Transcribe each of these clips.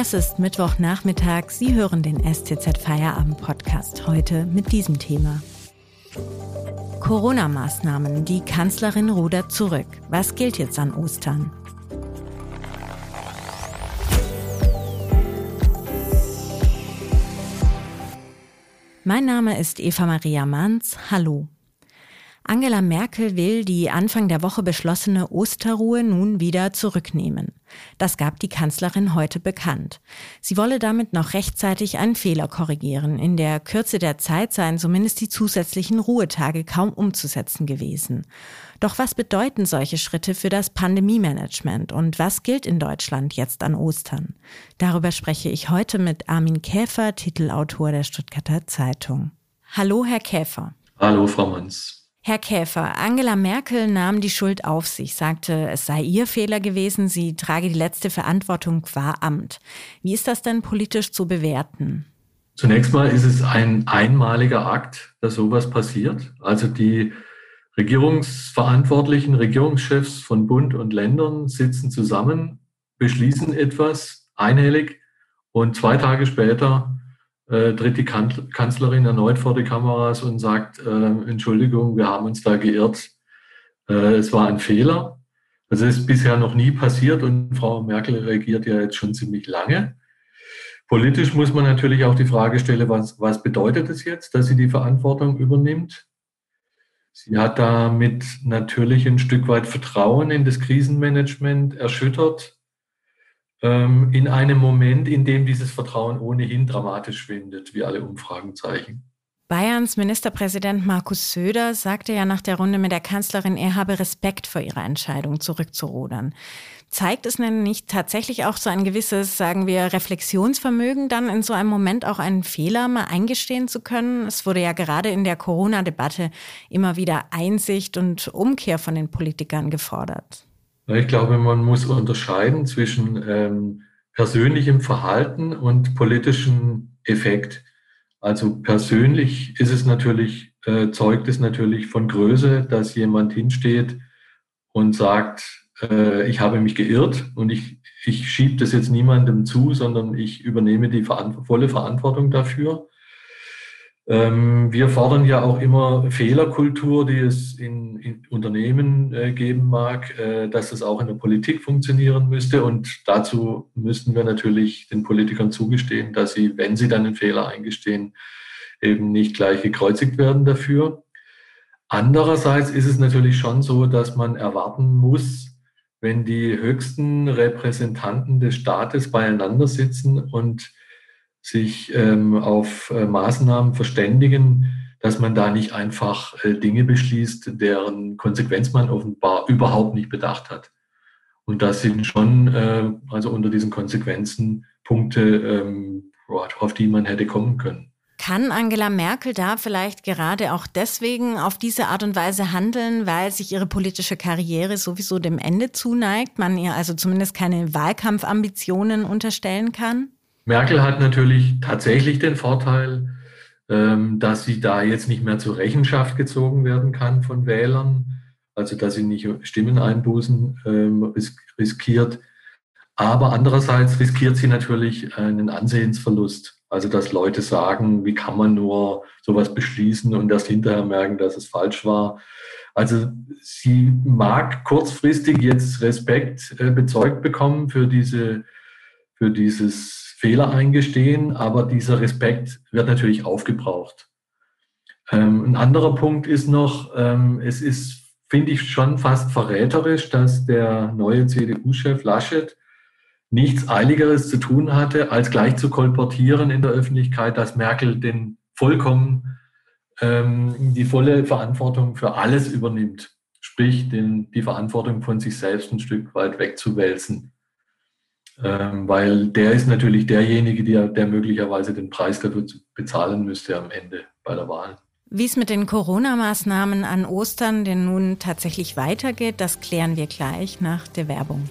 Es ist Mittwochnachmittag. Sie hören den STZ Feierabend Podcast heute mit diesem Thema. Corona-Maßnahmen. Die Kanzlerin rudert zurück. Was gilt jetzt an Ostern? Mein Name ist Eva Maria Manns. Hallo. Angela Merkel will die Anfang der Woche beschlossene Osterruhe nun wieder zurücknehmen. Das gab die Kanzlerin heute bekannt. Sie wolle damit noch rechtzeitig einen Fehler korrigieren. In der Kürze der Zeit seien zumindest die zusätzlichen Ruhetage kaum umzusetzen gewesen. Doch was bedeuten solche Schritte für das Pandemie-Management und was gilt in Deutschland jetzt an Ostern? Darüber spreche ich heute mit Armin Käfer, Titelautor der Stuttgarter Zeitung. Hallo, Herr Käfer. Hallo, Frau Manns. Herr Käfer, Angela Merkel nahm die Schuld auf sich, sagte, es sei ihr Fehler gewesen, sie trage die letzte Verantwortung qua Amt. Wie ist das denn politisch zu bewerten? Zunächst mal ist es ein einmaliger Akt, dass sowas passiert. Also die Regierungsverantwortlichen, Regierungschefs von Bund und Ländern sitzen zusammen, beschließen etwas einhellig und zwei Tage später äh, tritt die Kanzlerin erneut vor die Kameras und sagt, äh, Entschuldigung, wir haben uns da geirrt. Äh, es war ein Fehler. Das ist bisher noch nie passiert und Frau Merkel regiert ja jetzt schon ziemlich lange. Politisch muss man natürlich auch die Frage stellen, was, was bedeutet es jetzt, dass sie die Verantwortung übernimmt? Sie hat damit natürlich ein Stück weit Vertrauen in das Krisenmanagement erschüttert ähm, in einem Moment, in dem dieses Vertrauen ohnehin dramatisch schwindet, wie alle Umfragen zeigen. Bayerns Ministerpräsident Markus Söder sagte ja nach der Runde mit der Kanzlerin, er habe Respekt vor ihrer Entscheidung, zurückzurudern. Zeigt es denn nicht tatsächlich auch so ein gewisses, sagen wir, Reflexionsvermögen, dann in so einem Moment auch einen Fehler mal eingestehen zu können? Es wurde ja gerade in der Corona-Debatte immer wieder Einsicht und Umkehr von den Politikern gefordert. Ich glaube, man muss unterscheiden zwischen ähm, persönlichem Verhalten und politischem Effekt. Also persönlich ist es natürlich, äh, zeugt es natürlich von Größe, dass jemand hinsteht und sagt, äh, ich habe mich geirrt und ich, ich schiebe das jetzt niemandem zu, sondern ich übernehme die volle Verantwortung dafür. Ähm, wir fordern ja auch immer Fehlerkultur, die es in, in Unternehmen äh, geben mag, äh, dass es auch in der Politik funktionieren müsste. Und dazu müssten wir natürlich den Politikern zugestehen, dass sie, wenn sie dann einen Fehler eingestehen, eben nicht gleich gekreuzigt werden dafür. Andererseits ist es natürlich schon so, dass man erwarten muss, wenn die höchsten Repräsentanten des Staates beieinander sitzen und sich ähm, auf äh, Maßnahmen verständigen, dass man da nicht einfach äh, Dinge beschließt, deren Konsequenz man offenbar überhaupt nicht bedacht hat. Und das sind schon, äh, also unter diesen Konsequenzen, Punkte, ähm, auf die man hätte kommen können. Kann Angela Merkel da vielleicht gerade auch deswegen auf diese Art und Weise handeln, weil sich ihre politische Karriere sowieso dem Ende zuneigt, man ihr also zumindest keine Wahlkampfambitionen unterstellen kann? Merkel hat natürlich tatsächlich den Vorteil, ähm, dass sie da jetzt nicht mehr zur Rechenschaft gezogen werden kann von Wählern, also dass sie nicht Stimmeneinbußen ähm, riskiert. Aber andererseits riskiert sie natürlich einen Ansehensverlust. Also dass Leute sagen, wie kann man nur sowas beschließen und erst hinterher merken, dass es falsch war. Also sie mag kurzfristig jetzt Respekt äh, bezeugt bekommen für diese, für dieses Fehler eingestehen, aber dieser Respekt wird natürlich aufgebraucht. Ähm, ein anderer Punkt ist noch, ähm, es ist, finde ich, schon fast verräterisch, dass der neue CDU-Chef Laschet nichts Eiligeres zu tun hatte, als gleich zu kolportieren in der Öffentlichkeit, dass Merkel den vollkommen ähm, die volle Verantwortung für alles übernimmt, sprich den, die Verantwortung von sich selbst ein Stück weit wegzuwälzen weil der ist natürlich derjenige, der, der möglicherweise den Preis dafür bezahlen müsste am Ende bei der Wahl. Wie es mit den Corona-Maßnahmen an Ostern denn nun tatsächlich weitergeht, das klären wir gleich nach der Werbung.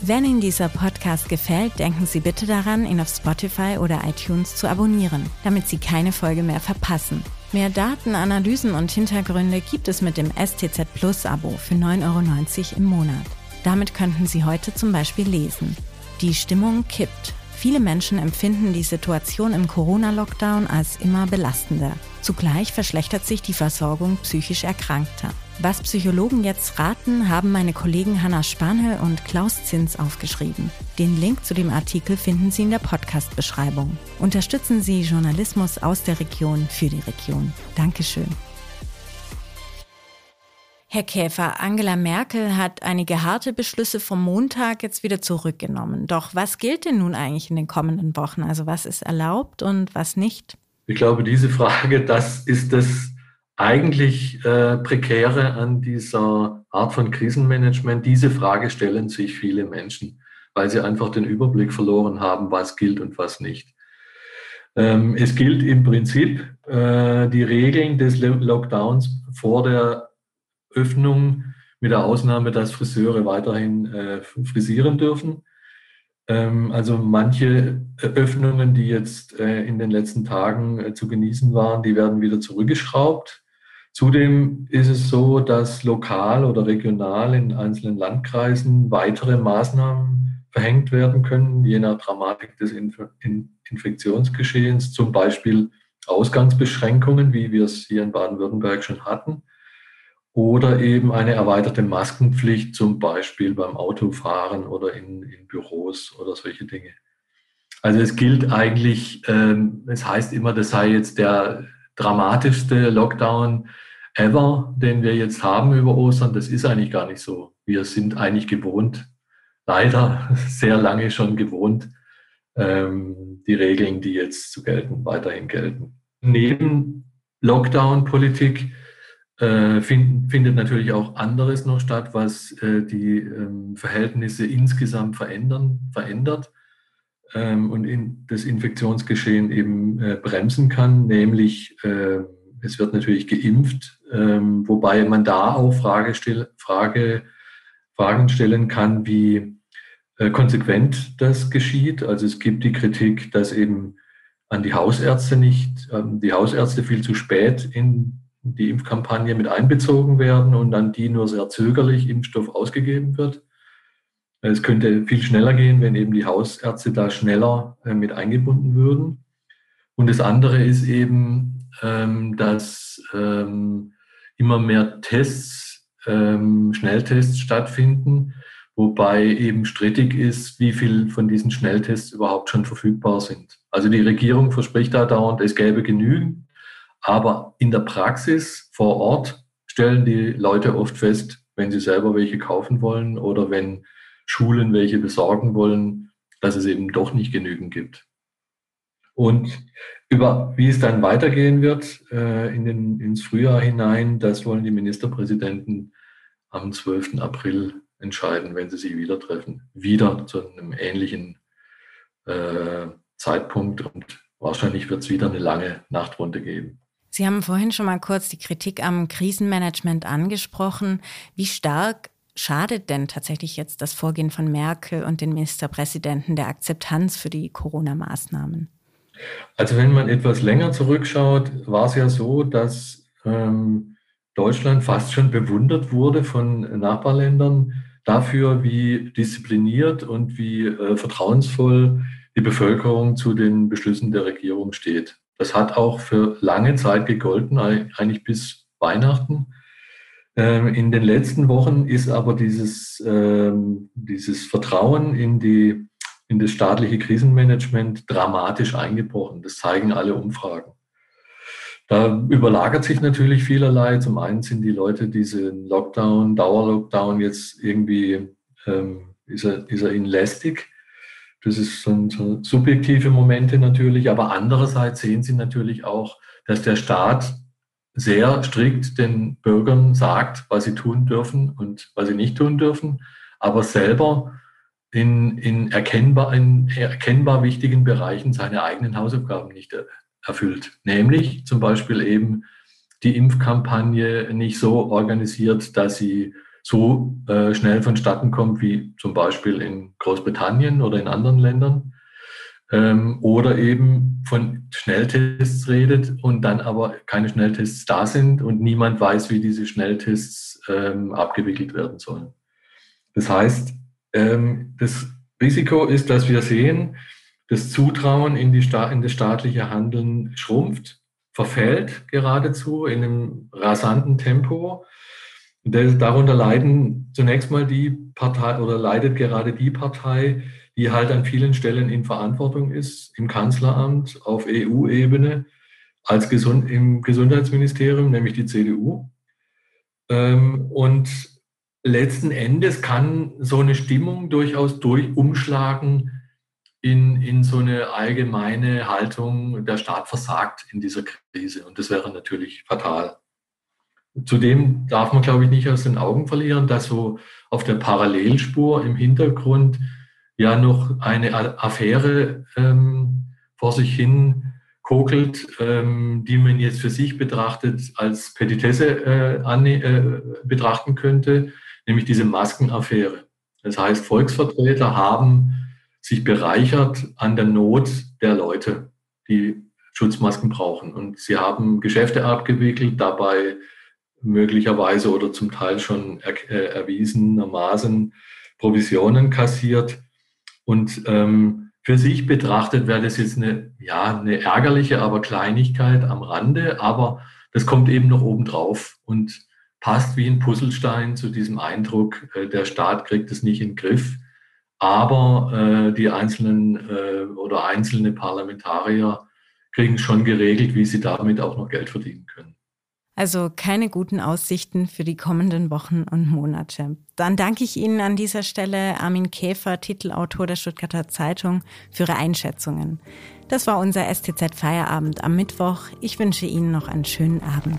Wenn Ihnen dieser Podcast gefällt, denken Sie bitte daran, ihn auf Spotify oder iTunes zu abonnieren, damit Sie keine Folge mehr verpassen. Mehr Daten, Analysen und Hintergründe gibt es mit dem STZ Plus Abo für 9,90 Euro im Monat. Damit könnten Sie heute zum Beispiel lesen. Die Stimmung kippt. Viele Menschen empfinden die Situation im Corona-Lockdown als immer belastender. Zugleich verschlechtert sich die Versorgung psychisch Erkrankter. Was Psychologen jetzt raten, haben meine Kollegen Hanna Spanhel und Klaus Zins aufgeschrieben. Den Link zu dem Artikel finden Sie in der Podcast-Beschreibung. Unterstützen Sie Journalismus aus der Region für die Region. Dankeschön. Herr Käfer, Angela Merkel hat einige harte Beschlüsse vom Montag jetzt wieder zurückgenommen. Doch was gilt denn nun eigentlich in den kommenden Wochen? Also was ist erlaubt und was nicht? Ich glaube, diese Frage, das ist das eigentlich äh, Prekäre an dieser Art von Krisenmanagement. Diese Frage stellen sich viele Menschen, weil sie einfach den Überblick verloren haben, was gilt und was nicht. Ähm, es gilt im Prinzip äh, die Regeln des Lockdowns vor der Öffnung mit der Ausnahme, dass Friseure weiterhin äh, frisieren dürfen. Ähm, also manche Öffnungen, die jetzt äh, in den letzten Tagen äh, zu genießen waren, die werden wieder zurückgeschraubt. Zudem ist es so, dass lokal oder regional in einzelnen Landkreisen weitere Maßnahmen verhängt werden können, je nach Dramatik des Infektionsgeschehens, zum Beispiel Ausgangsbeschränkungen, wie wir es hier in Baden-Württemberg schon hatten, oder eben eine erweiterte Maskenpflicht, zum Beispiel beim Autofahren oder in, in Büros oder solche Dinge. Also es gilt eigentlich, ähm, es heißt immer, das sei jetzt der dramatischste Lockdown ever, den wir jetzt haben über Ostern. Das ist eigentlich gar nicht so. Wir sind eigentlich gewohnt, leider sehr lange schon gewohnt, ähm, die Regeln, die jetzt zu gelten, weiterhin gelten. Neben Lockdown-Politik äh, find, findet natürlich auch anderes noch statt, was äh, die ähm, Verhältnisse insgesamt verändern, verändert ähm, und in das Infektionsgeschehen eben äh, bremsen kann, nämlich äh, es wird natürlich geimpft, ähm, wobei man da auch Frage stell, Frage, Fragen stellen kann, wie äh, konsequent das geschieht. Also es gibt die Kritik, dass eben an die Hausärzte nicht, die Hausärzte viel zu spät in die Impfkampagne mit einbezogen werden und an die nur sehr zögerlich Impfstoff ausgegeben wird. Es könnte viel schneller gehen, wenn eben die Hausärzte da schneller äh, mit eingebunden würden. Und das andere ist eben, ähm, dass ähm, immer mehr Tests, ähm, Schnelltests stattfinden, wobei eben strittig ist, wie viel von diesen Schnelltests überhaupt schon verfügbar sind. Also die Regierung verspricht da dauernd, es gäbe genügend, aber in der Praxis vor Ort stellen die Leute oft fest, wenn sie selber welche kaufen wollen oder wenn Schulen welche besorgen wollen, dass es eben doch nicht genügend gibt. Und über wie es dann weitergehen wird äh, in den, ins Frühjahr hinein, das wollen die Ministerpräsidenten am 12. April entscheiden, wenn sie sich wieder treffen. Wieder zu einem ähnlichen äh, Zeitpunkt und wahrscheinlich wird es wieder eine lange Nachtrunde geben. Sie haben vorhin schon mal kurz die Kritik am Krisenmanagement angesprochen. Wie stark schadet denn tatsächlich jetzt das Vorgehen von Merkel und den Ministerpräsidenten der Akzeptanz für die Corona-Maßnahmen? Also wenn man etwas länger zurückschaut, war es ja so, dass ähm, Deutschland fast schon bewundert wurde von Nachbarländern dafür, wie diszipliniert und wie äh, vertrauensvoll die Bevölkerung zu den Beschlüssen der Regierung steht. Das hat auch für lange Zeit gegolten, eigentlich bis Weihnachten. Ähm, in den letzten Wochen ist aber dieses, ähm, dieses Vertrauen in, die, in das staatliche Krisenmanagement dramatisch eingebrochen. Das zeigen alle Umfragen. Da überlagert sich natürlich vielerlei. Zum einen sind die Leute diesen Lockdown, Dauerlockdown jetzt irgendwie, ähm, ist, er, ist er ihnen lästig. Das ist so, so subjektive Momente natürlich. Aber andererseits sehen sie natürlich auch, dass der Staat sehr strikt den Bürgern sagt, was sie tun dürfen und was sie nicht tun dürfen, aber selber in, in, erkennbar, in erkennbar wichtigen Bereichen seine eigenen Hausaufgaben nicht erfüllt. Nämlich zum Beispiel eben die Impfkampagne nicht so organisiert, dass sie so äh, schnell vonstatten kommt wie zum Beispiel in Großbritannien oder in anderen Ländern ähm, oder eben von Schnelltests redet und dann aber keine Schnelltests da sind und niemand weiß, wie diese Schnelltests ähm, abgewickelt werden sollen. Das heißt, ähm, das Risiko ist, dass wir sehen, das Zutrauen in, die in das staatliche Handeln schrumpft, verfällt geradezu in einem rasanten Tempo. Darunter leiden zunächst mal die Partei oder leidet gerade die Partei, die halt an vielen Stellen in Verantwortung ist, im Kanzleramt, auf EU-Ebene, als Gesund im Gesundheitsministerium, nämlich die CDU. Ähm, und letzten Endes kann so eine Stimmung durchaus durch umschlagen in, in so eine allgemeine Haltung, der Staat versagt in dieser Krise. Und das wäre natürlich fatal. Zudem darf man, glaube ich, nicht aus den Augen verlieren, dass so auf der Parallelspur im Hintergrund ja noch eine Affäre ähm, vor sich hin kokelt, ähm, die man jetzt für sich betrachtet als Petitesse äh, an, äh, betrachten könnte, nämlich diese Maskenaffäre. Das heißt, Volksvertreter haben sich bereichert an der Not der Leute, die Schutzmasken brauchen. Und sie haben Geschäfte abgewickelt, dabei möglicherweise oder zum Teil schon er, äh, erwiesenermaßen Provisionen kassiert. Und ähm, für sich betrachtet wäre das jetzt eine, ja, eine ärgerliche, aber Kleinigkeit am Rande, aber das kommt eben noch obendrauf und passt wie ein Puzzlestein zu diesem Eindruck, äh, der Staat kriegt es nicht in den Griff, aber äh, die einzelnen äh, oder einzelne Parlamentarier kriegen schon geregelt, wie sie damit auch noch Geld verdienen können. Also keine guten Aussichten für die kommenden Wochen und Monate. Dann danke ich Ihnen an dieser Stelle, Armin Käfer, Titelautor der Stuttgarter Zeitung, für Ihre Einschätzungen. Das war unser STZ Feierabend am Mittwoch. Ich wünsche Ihnen noch einen schönen Abend.